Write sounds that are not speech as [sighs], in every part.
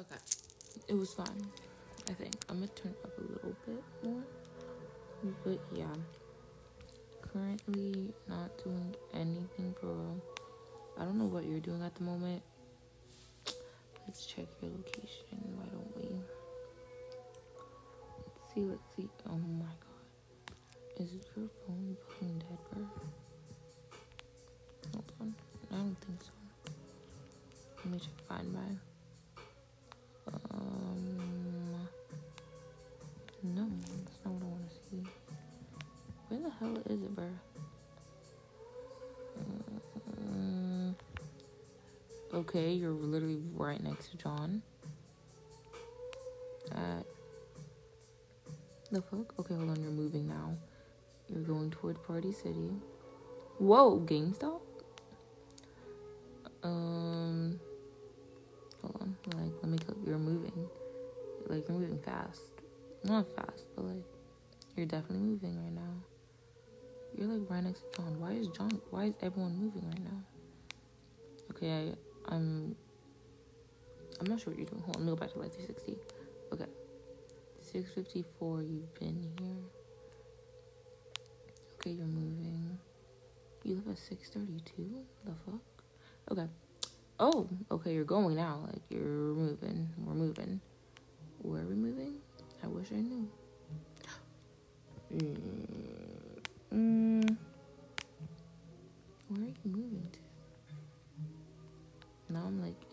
Okay. It was fine. I think. I'm gonna turn up a little bit more. But yeah. Currently not doing anything for I don't know what you're doing at the moment. Let's check your location, why don't we? Let's see, let's see. Oh my god. Is it your phone fucking dead, bro? Hold on. I don't think so. Let me check Find My. Hell is it, bro? Mm, okay, you're literally right next to John. At the fuck? Okay, hold on. You're moving now. You're going toward Party City. Whoa, GameStop. Um, hold on. Like, let me. Cook. You're moving. Like you're moving fast. Not fast, but like you're definitely moving right now. You're like right next to John. Why is John? Why is everyone moving right now? Okay, I, I'm. I'm not sure what you're doing. Hold on, let me go back to like 360. Okay, 654. You've been here. Okay, you're moving. You live at 632. The fuck? Okay. Oh, okay. You're going now. Like you're moving. We're moving. Where are we moving? I wish I knew. [gasps] Mm,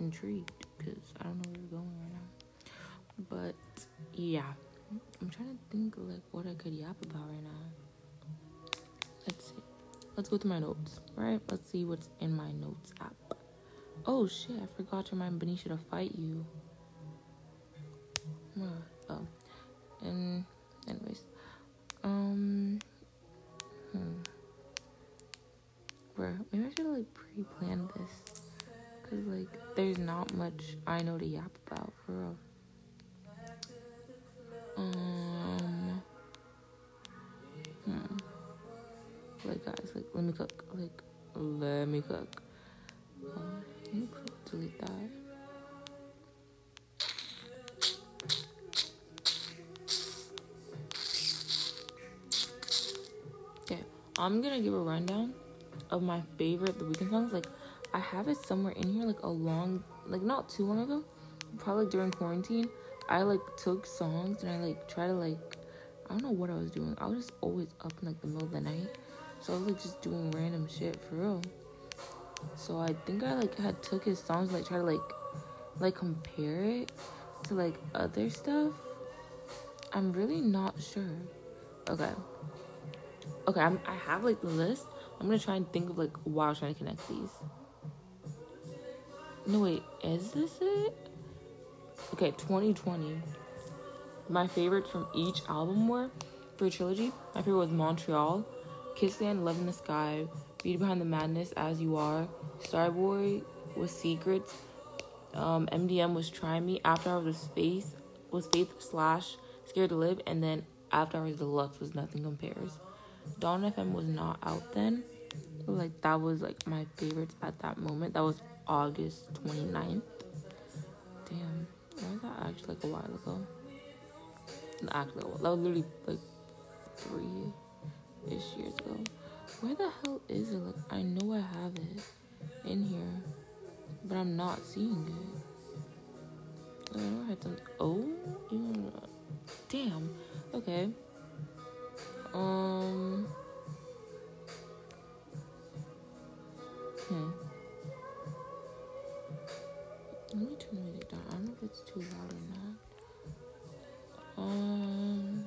intrigued because I don't know where we're going right now. But yeah, I'm trying to think like what I could yap about right now. Let's see. Let's go through my notes. Right? Let's see what's in my notes app. Oh shit! I forgot to remind Benicia to fight you. Oh, and anyways, um, hmm. Bro, maybe I should like pre-plan this, cause like there's not much I know to yap about for real. Um, hmm. Like guys, like let me cook. Like let me cook. Um, me delete that. Okay, I'm gonna give a rundown of my favorite The Weeknd songs. Like, I have it somewhere in here, like a long, like not too long ago, probably during quarantine. I like took songs and I like try to like, I don't know what I was doing. I was just always up in like the middle of the night, so I was like just doing random shit for real. So I think I like had took his songs like try to like, like compare it to like other stuff. I'm really not sure. Okay. Okay, I'm, I have like the list. I'm gonna try and think of like was trying to connect these. No wait, is this it? Okay, 2020. My favorites from each album were for a trilogy. My favorite was Montreal, Kiss Land, Love in the Sky, Beauty Behind the Madness, As You Are, Starboy was Secrets, um, MDM was Try Me, After Hours was Faith, was Faith slash Scared to Live, and then After Hours Deluxe was Nothing Compares. Dawn FM was not out then. Like that was like my favorites at that moment. That was August 29th. Damn. Was that actually like a while ago? Not actually, that was literally like three ish years ago. Where the hell is it? Like, I know I have it in here, but I'm not seeing it. I know I had some. Oh, damn. Okay. Um. Hmm. Let me turn music down. I don't know if it's too loud or not. Um.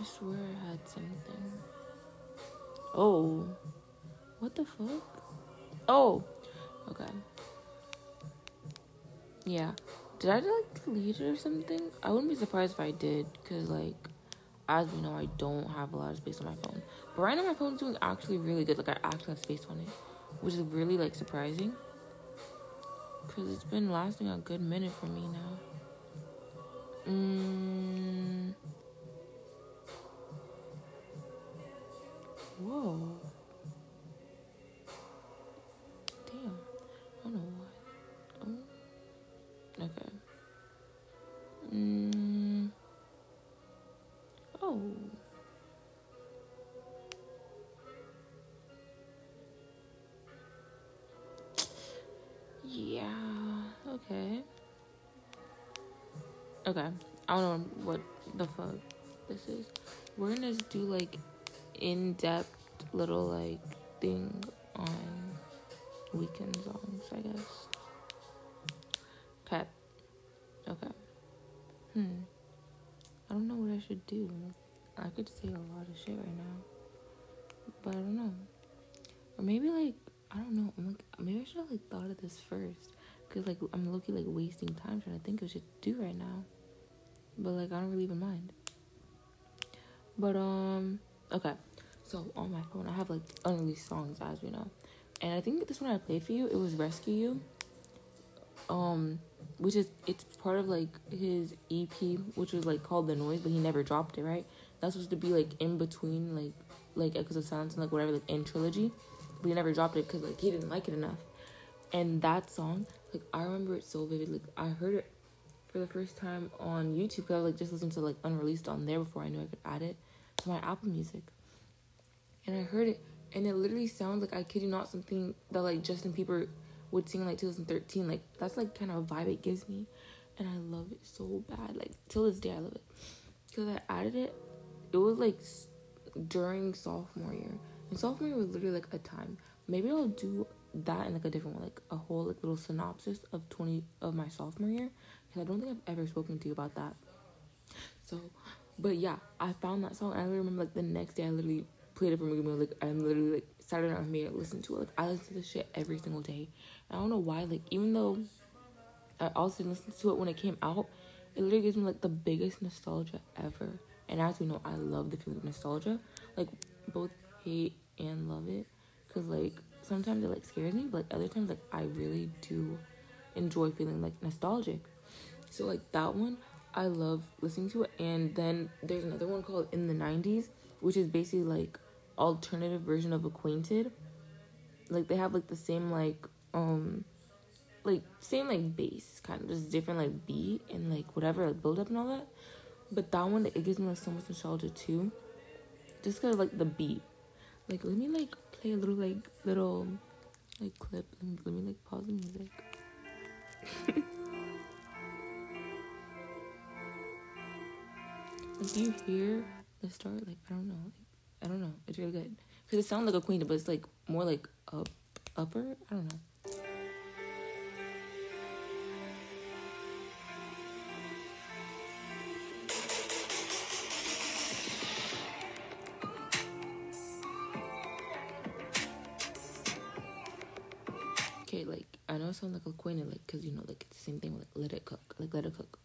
I swear I had something. Oh. What the fuck? Oh. Okay. Yeah. Did I like delete it or something? I wouldn't be surprised if I did, cause like as you know, I don't have a lot of space on my phone. But right now, my phone's doing actually really good. Like, I actually have space on it, which is really, like, surprising. Because it's been lasting a good minute for me now. Mm. Whoa. Damn. I don't know what. Oh. Okay. Mm. Okay. Okay, I don't know what the fuck this is. We're gonna do like in depth little like thing on Weeknd songs, I guess. Okay. Okay. Hmm. I don't know what I should do. I could say a lot of shit right now. But I don't know. Or maybe like I don't know. I'm like maybe I should have like thought of this first. Cause like I'm looking like wasting time trying to think of shit to do right now. But like I don't really even mind. But um okay. So on my phone I have like unreleased songs as we know. And I think this one I played for you, it was Rescue You. Um which is it's part of like his EP, which was like called The Noise, but he never dropped it, right? That's supposed to be like in between like like Echoes of Silence and like whatever like in trilogy, but he never dropped it because like he didn't like it enough. And that song, like I remember it so vividly. Like, I heard it for the first time on YouTube because I like just listening to like unreleased on there before I knew I could add it to my Apple Music. And I heard it, and it literally sounds like I kid you not something that like Justin Bieber would sing like 2013. Like that's like kind of a vibe it gives me, and I love it so bad. Like till this day, I love it because I added it. It was like during sophomore year, and sophomore year was literally like a time. Maybe I'll do that in like a different one, like a whole like little synopsis of 20 of my sophomore year because I don't think I've ever spoken to you about that. So, but yeah, I found that song and I remember like the next day I literally played it for me. Like I'm literally like Saturday night me listen to it. Like I listen to this shit every single day. And I don't know why. Like even though I also listened to it when it came out, it literally gives me like the biggest nostalgia ever. And as we know, I love the feeling of nostalgia. Like both hate and love it. Cause like sometimes it like scares me, but like other times like I really do enjoy feeling like nostalgic. So like that one I love listening to it and then there's another one called In the 90s which is basically like alternative version of Acquainted. Like they have like the same like um like same like bass kind of just different like beat and like whatever like build up and all that. But that one it gives me like so much nostalgia too. Just cause of like the beat. Like let me like play a little like little like clip. Let me, let me like pause the music. [laughs] like do you hear the start? Like I don't know. Like I don't know. It's really good because it sounds like Acquainted, but it's like more like up upper. I don't know. I know it sounds like like because you know, like it's the same thing. Like let it cook, like let it cook.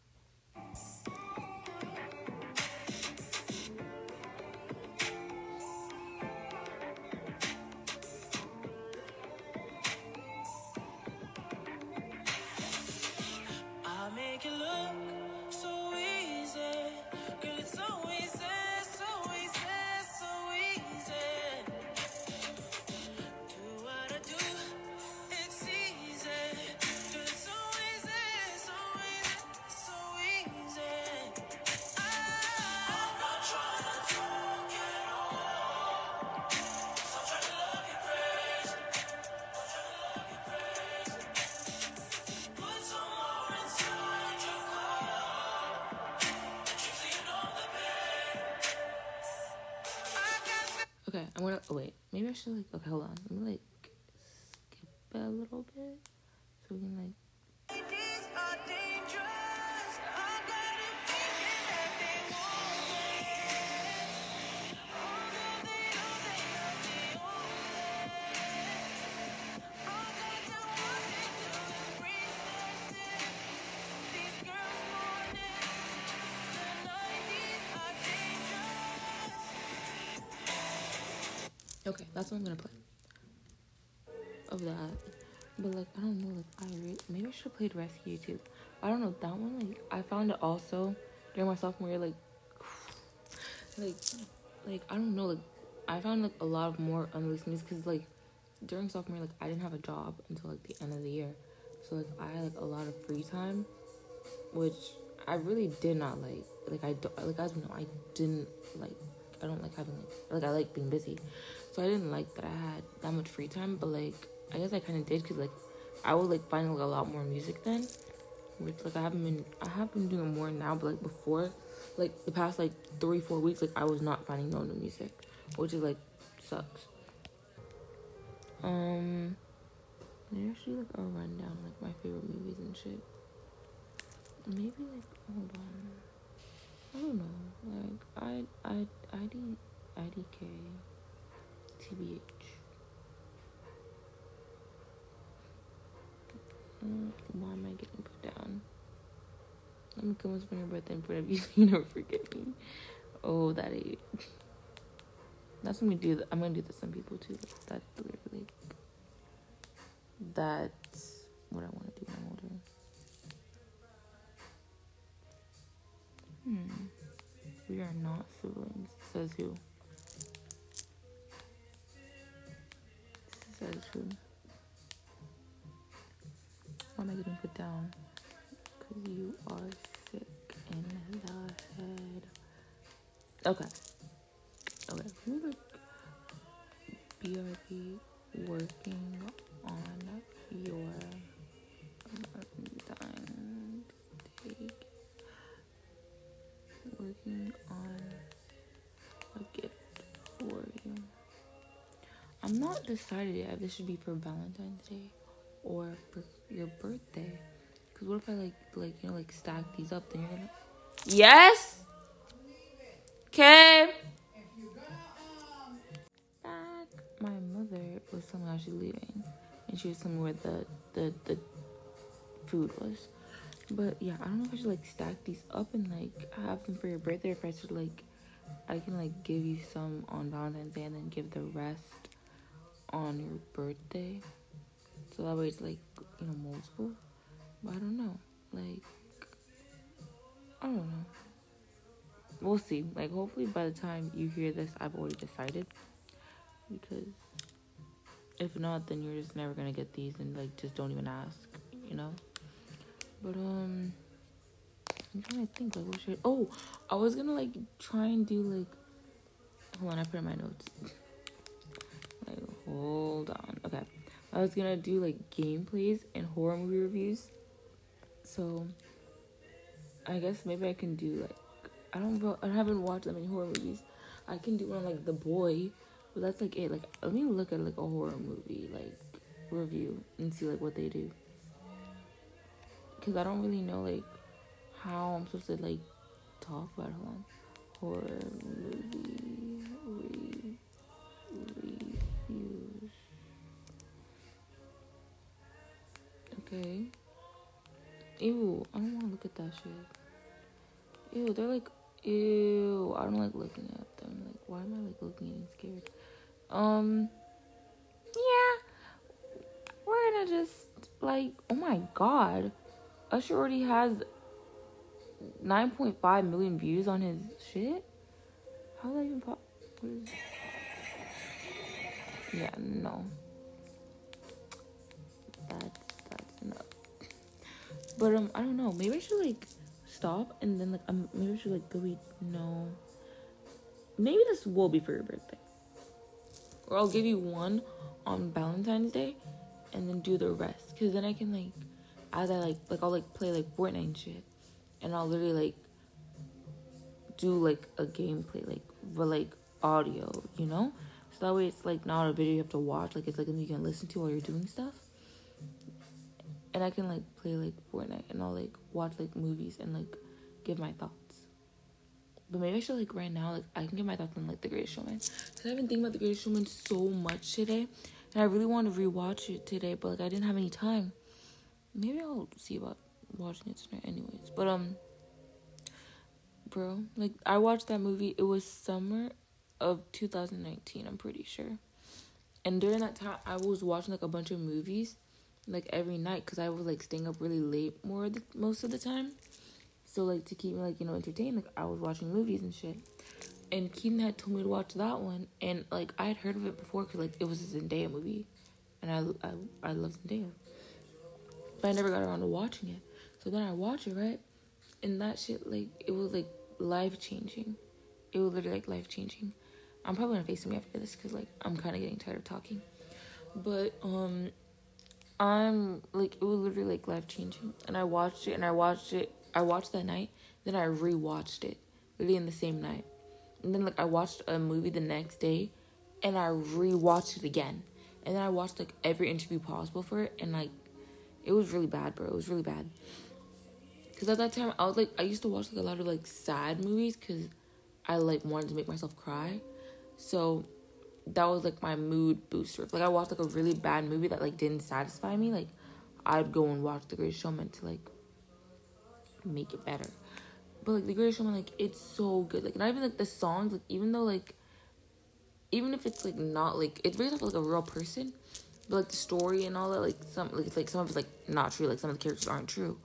Okay, I'm gonna. Oh wait, maybe I should like. Okay, hold on. Let me like Okay, that's what I'm gonna play. Of that, but like I don't know, like I re- maybe I should have played Rescue too. I don't know that one. Like I found it also during my sophomore year. Like, [sighs] like, like I don't know. Like I found like a lot of more unreleased music because like during sophomore year, like I didn't have a job until like the end of the year, so like I had like a lot of free time, which I really did not like. Like I don't like as we know, I didn't like. I don't like having like like I like being busy, so I didn't like that I had that much free time. But like I guess I kind of did because like I was like finding like a lot more music then, which like I haven't been I have been doing more now, but like before, like the past like three four weeks, like I was not finding no new music, which is like sucks. Um, there's actually like a rundown like my favorite movies and shit. Maybe like hold on, I don't know, like I I ID IDK TBH. Mm, why am I getting put down? I'm gonna spend your birthday in front of you so you never forget me. Oh, that age. That's what gonna do. I'm gonna do this to some people too. That's literally. That's what I want to do when I'm older. Hmm. We are not siblings. Says who? Says? Why am I getting put down? Because you are sick in the head. Okay. Okay. The BRB working on your Valentine Day? Working I'm not decided yet if this should be for Valentine's Day or for your birthday. Cause what if I like like you know like stack these up? Then you're gonna yes. Okay. Back. My mother was me she's leaving, and she was telling me where the the the food was. But yeah, I don't know if I should like stack these up and like have them for your birthday. If I should like, I can like give you some on Valentine's Day and then give the rest on your birthday. So that way it's like, you know, multiple. But I don't know. Like, I don't know. We'll see. Like, hopefully by the time you hear this, I've already decided. Because if not, then you're just never gonna get these and, like, just don't even ask, you know? But, um, I'm trying to think, like, what should. Oh, I was gonna, like, try and do, like, hold on, I put in my notes. [laughs] hold on. Okay. I was gonna do like gameplays and horror movie reviews. So I guess maybe I can do like I don't know I haven't watched that many horror movies. I can do one like The Boy, but that's like it. Like let me look at like a horror movie like review and see like what they do. Cause I don't really know like how I'm supposed to like talk about. Horror movie Okay. Ew, I don't want to look at that shit. Ew, they're like, ew, I don't like looking at them. Like, why am I like looking and scared? Um, yeah, we're gonna just like, oh my god, Usher already has 9.5 million views on his shit. How that even pop? What is? Yeah, no. Enough. But um, I don't know. Maybe I should like stop and then like um, maybe I should like go eat. No. Maybe this will be for your birthday. Or I'll give you one on Valentine's Day, and then do the rest. Cause then I can like, as I like, like I'll like play like Fortnite and shit, and I'll literally like do like a gameplay, like for like audio, you know. So that way it's like not a video you have to watch. Like it's like you can listen to while you're doing stuff and I can like play like Fortnite and I'll like watch like movies and like give my thoughts. But maybe I should like right now like I can give my thoughts on like The Greatest Showman because I've been thinking about The Greatest Showman so much today, and I really want to rewatch it today, but like I didn't have any time. Maybe I'll see about watching it tonight, anyways. But um, bro, like I watched that movie. It was summer of 2019. I'm pretty sure. And during that time, I was watching like a bunch of movies like every night because I was like staying up really late more the, most of the time. So like to keep me like you know entertained, like I was watching movies and shit. And Keaton had told me to watch that one, and like I had heard of it before because like it was a Zendaya movie, and I I I love Zendaya, but I never got around to watching it. So then I watch it right, and that shit like it was like life changing. It was literally like life changing. I'm probably gonna face me after this because like I'm kind of getting tired of talking, but um I'm like it was literally like life changing, and I watched it, and I watched it. I watched that night, then I rewatched it, literally in the same night, and then like I watched a movie the next day, and I rewatched it again, and then I watched like every interview possible for it, and like it was really bad, bro. It was really bad. Cause at that time I was like I used to watch like a lot of like sad movies because I like wanted to make myself cry, so that was like my mood booster. If, like I watched like a really bad movie that like didn't satisfy me, like I'd go and watch The Greatest Showman to like make it better. But like The Greatest Showman, like it's so good. Like not even like the songs, like even though like even if it's like not like it's based off of, like a real person, but like the story and all that, like some like it's like some of it's like not true. Like some of the characters aren't true,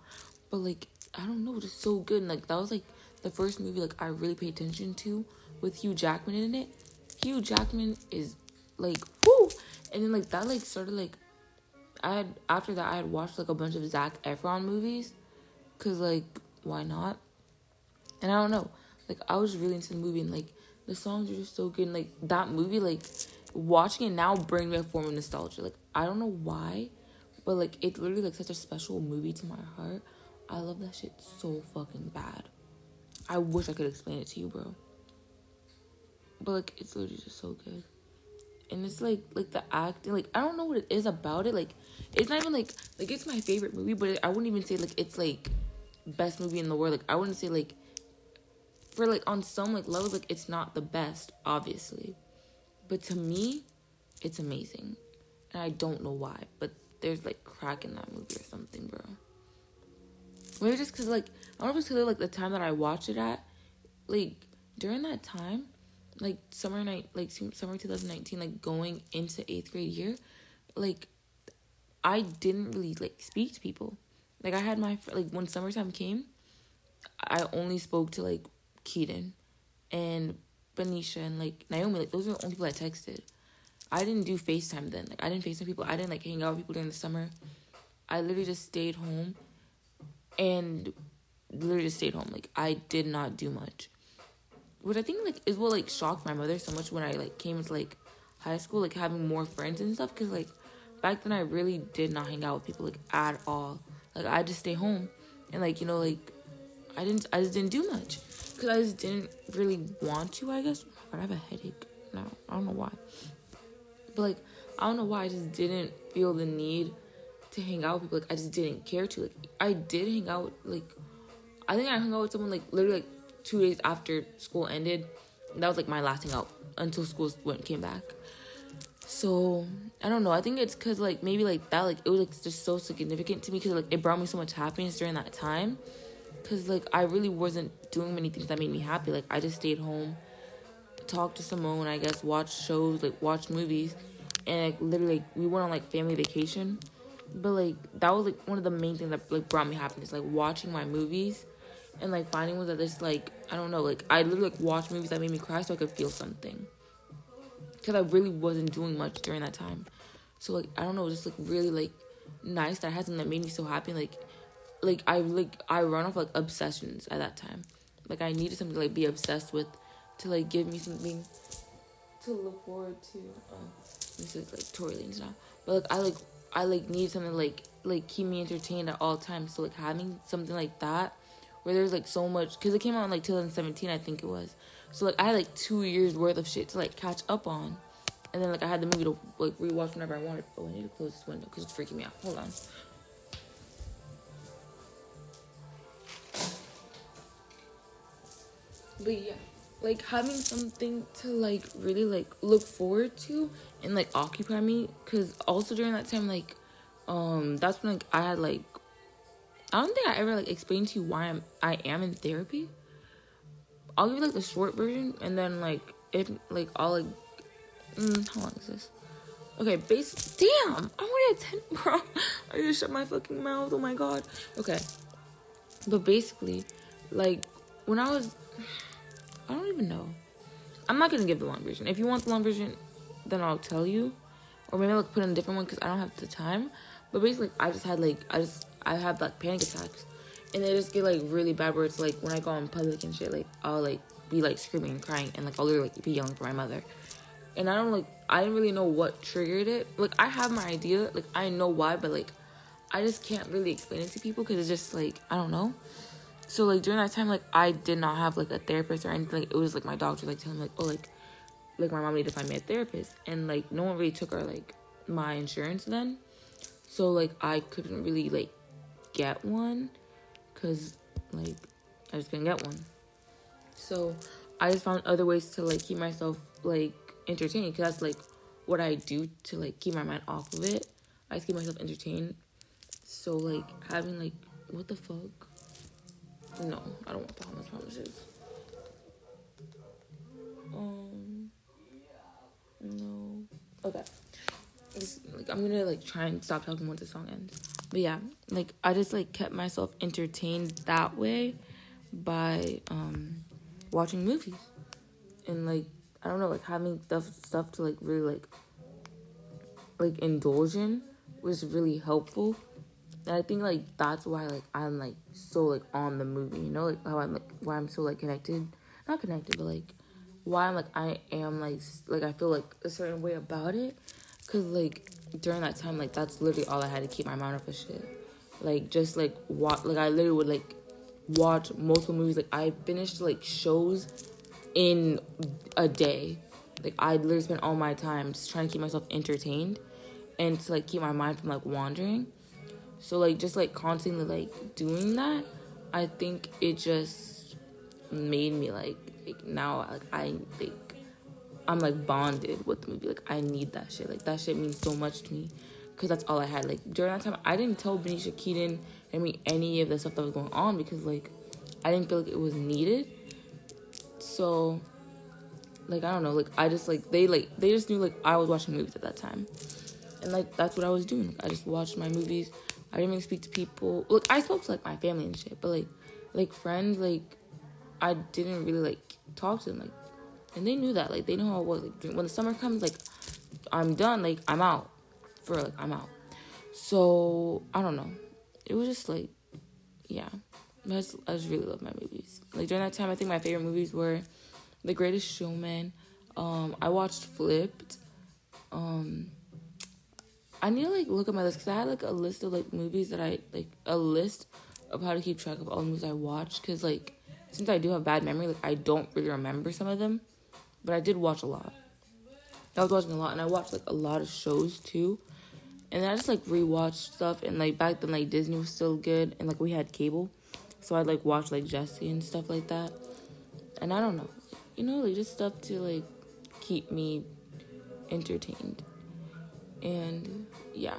but like I don't know, it's so good. And like that was like the first movie like I really paid attention to with Hugh Jackman in it. Hugh Jackman is like whoo, and then like that like sort of like I had after that I had watched like a bunch of Zac Efron movies, cause like why not? And I don't know, like I was really into the movie and like the songs are just so good. And, like that movie, like watching it now brings me a form of nostalgia. Like I don't know why, but like it's literally like such a special movie to my heart. I love that shit so fucking bad. I wish I could explain it to you, bro. But like it's literally just so good. And it's like like the acting, like I don't know what it is about it. Like it's not even like like it's my favorite movie, but I wouldn't even say like it's like best movie in the world. Like I wouldn't say like for like on some like levels like it's not the best, obviously. But to me, it's amazing. And I don't know why, but there's like crack in that movie or something, bro. Maybe just cause like I don't know if it's cause like the time that I watched it at, like during that time, like summer night, like summer 2019, like going into eighth grade year, like I didn't really like speak to people. Like I had my like when summertime came, I only spoke to like Keaton and Benicia and like Naomi. Like those were the only people I texted. I didn't do FaceTime then. Like I didn't FaceTime people. I didn't like hang out with people during the summer. I literally just stayed home and literally just stayed home. Like I did not do much. Which I think like is what like shocked my mother so much when I like came into like high school, like having more friends and stuff. Cause like back then I really did not hang out with people like at all. Like I just stay home and like you know like I didn't I just didn't do much because I just didn't really want to. I guess I have a headache now. I don't know why, but like I don't know why I just didn't feel the need to hang out with people. Like I just didn't care to. Like I did hang out. Like I think I hung out with someone like literally like two days after school ended. That was like my last out until school went came back. So I don't know. I think it's cause like maybe like that like it was like just so significant to me because like it brought me so much happiness during that time. Cause like I really wasn't doing many things that made me happy. Like I just stayed home, talked to Simone. I guess watched shows, like watched movies, and like literally like, we went on like family vacation. But like that was like one of the main things that like brought me happiness. Like watching my movies, and like finding was that this like I don't know like I literally like watched movies that made me cry so I could feel something. Cause I really wasn't doing much during that time, so like I don't know, just like really like nice that I had something that made me so happy. Like like I like I run off like obsessions at that time. Like I needed something to like be obsessed with to like give me something to look forward to. Um, this is like Tory Lanez now, but like I like I like need something to, like like keep me entertained at all times. So like having something like that where there's like so much because it came out in like 2017 I think it was. So like I had like two years worth of shit to like catch up on. And then like I had the movie to like rewatch whenever I wanted. Oh, I need to close this window because it's freaking me out. Hold on. But yeah, like having something to like really like look forward to and like occupy me because also during that time like um that's when like I had like I don't think I ever like explained to you why I'm I am in therapy. I'll give you like the short version and then like if like I'll like mm, how long is this? Okay, base damn, I'm already at ten [laughs] bro. I just shut my fucking mouth. Oh my god. Okay. But basically, like when I was I don't even know. I'm not gonna give the long version. If you want the long version, then I'll tell you, or maybe I'll put in a different one because I don't have the time. But basically, I just had like I just I have like panic attacks, and they just get like really bad. Where it's like when I go in public and shit, like I'll like be like screaming and crying, and like I'll literally like, be yelling for my mother, and I don't like I didn't really know what triggered it. Like I have my idea, like I know why, but like I just can't really explain it to people because it's just like I don't know. So like during that time, like I did not have like a therapist or anything. Like, it was like my doctor like telling me like oh like like my mom needed to find me a therapist, and like no one really took her like my insurance then. So like I couldn't really like get one because like I just couldn't get one. So I just found other ways to like keep myself like entertained because that's like what I do to like keep my mind off of it. I just keep myself entertained. So like having like what the fuck? No, I don't want Bahamas promises. Um, no. Okay. It's, like I'm gonna like try and stop talking once the song ends. But yeah, like I just like kept myself entertained that way by um watching movies. And like I don't know like having stuff stuff to like really like like indulge in was really helpful. And I think like that's why like I'm like so like on the movie, you know, like how I'm like why I'm so like connected, not connected, but like why I'm like I am like like I feel like a certain way about it, cause like during that time like that's literally all I had to keep my mind off of shit, like just like watch like I literally would like watch multiple movies. Like I finished like shows in a day, like I literally spent all my time just trying to keep myself entertained, and to like keep my mind from like wandering. So like just like constantly like doing that, I think it just made me like like now like I like I'm like bonded with the movie. Like I need that shit. Like that shit means so much to me because that's all I had. Like during that time, I didn't tell Benicia Keaton I mean any of the stuff that was going on because like I didn't feel like it was needed. So like I don't know. Like I just like they like they just knew like I was watching movies at that time, and like that's what I was doing. Like, I just watched my movies. I didn't even speak to people. Look, I spoke to like my family and shit, but like like friends like I didn't really like talk to them like, and they knew that like they know how it was. Like when the summer comes, like I'm done. Like I'm out for like I'm out. So I don't know. It was just like, yeah. I just, I just really love my movies. Like during that time, I think my favorite movies were The Greatest Showman. Um, I watched Flipped. Um, I need to like look at my list because I had like a list of like movies that I like a list of how to keep track of all the movies I watched because like since I do have bad memory, like I don't really remember some of them, but I did watch a lot. I was watching a lot, and I watched like a lot of shows too. And then I just like rewatched stuff, and like back then like Disney was still good, and like we had cable, so I'd like watch like Jessie and stuff like that. And I don't know, you know, like just stuff to like keep me entertained. And yeah,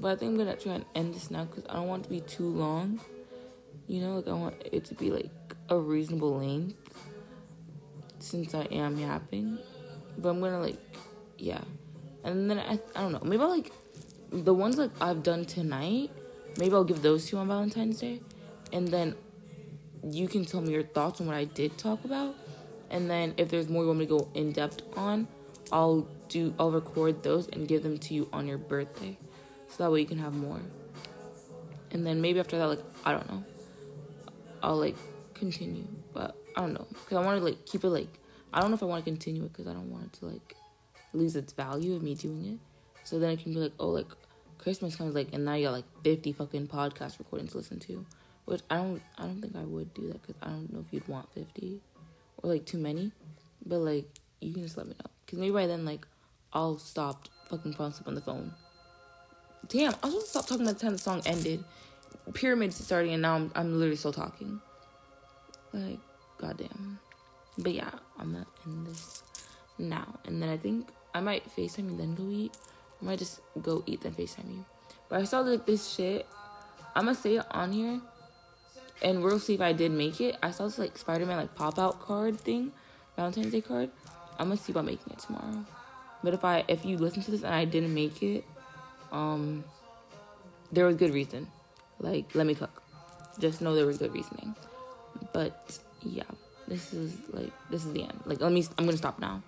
but I think I'm gonna try and end this now because I don't want it to be too long. You know, like I want it to be like a reasonable length since I am yapping. But I'm gonna like, yeah, and then I I don't know maybe I'll like the ones like I've done tonight. Maybe I'll give those to you on Valentine's Day, and then you can tell me your thoughts on what I did talk about. And then if there's more you want me to go in depth on, I'll do I'll record those and give them to you on your birthday. So that way you can have more. And then maybe after that, like I don't know. I'll like continue. But I don't know. Cause I wanna like keep it like I don't know if I wanna continue it because I don't want it to like lose its value of me doing it. So then it can be like, oh like Christmas comes like and now you got like fifty fucking podcast recordings to listen to. Which I don't I don't think I would do that because I don't know if you'd want fifty or like too many. But like you can just let me know because maybe by then like I'll stop fucking falling asleep on the phone. Damn, I was supposed to stop talking by the time the song ended. Pyramids starting and now I'm I'm literally still talking. Like goddamn. But yeah, I'm gonna end this now, and then I think I might Facetime you then go eat. I might just go eat then Facetime you. But I saw like this shit. I'm gonna say it on here and we'll see if I did make it. I saw this like Spider Man like pop out card thing, Valentine's Day card. I'm gonna see about making it tomorrow. But if I if you listen to this and I didn't make it, um, there was good reason. Like let me cook. Just know there was good reasoning. But yeah, this is like this is the end. Like let me. I'm gonna stop now.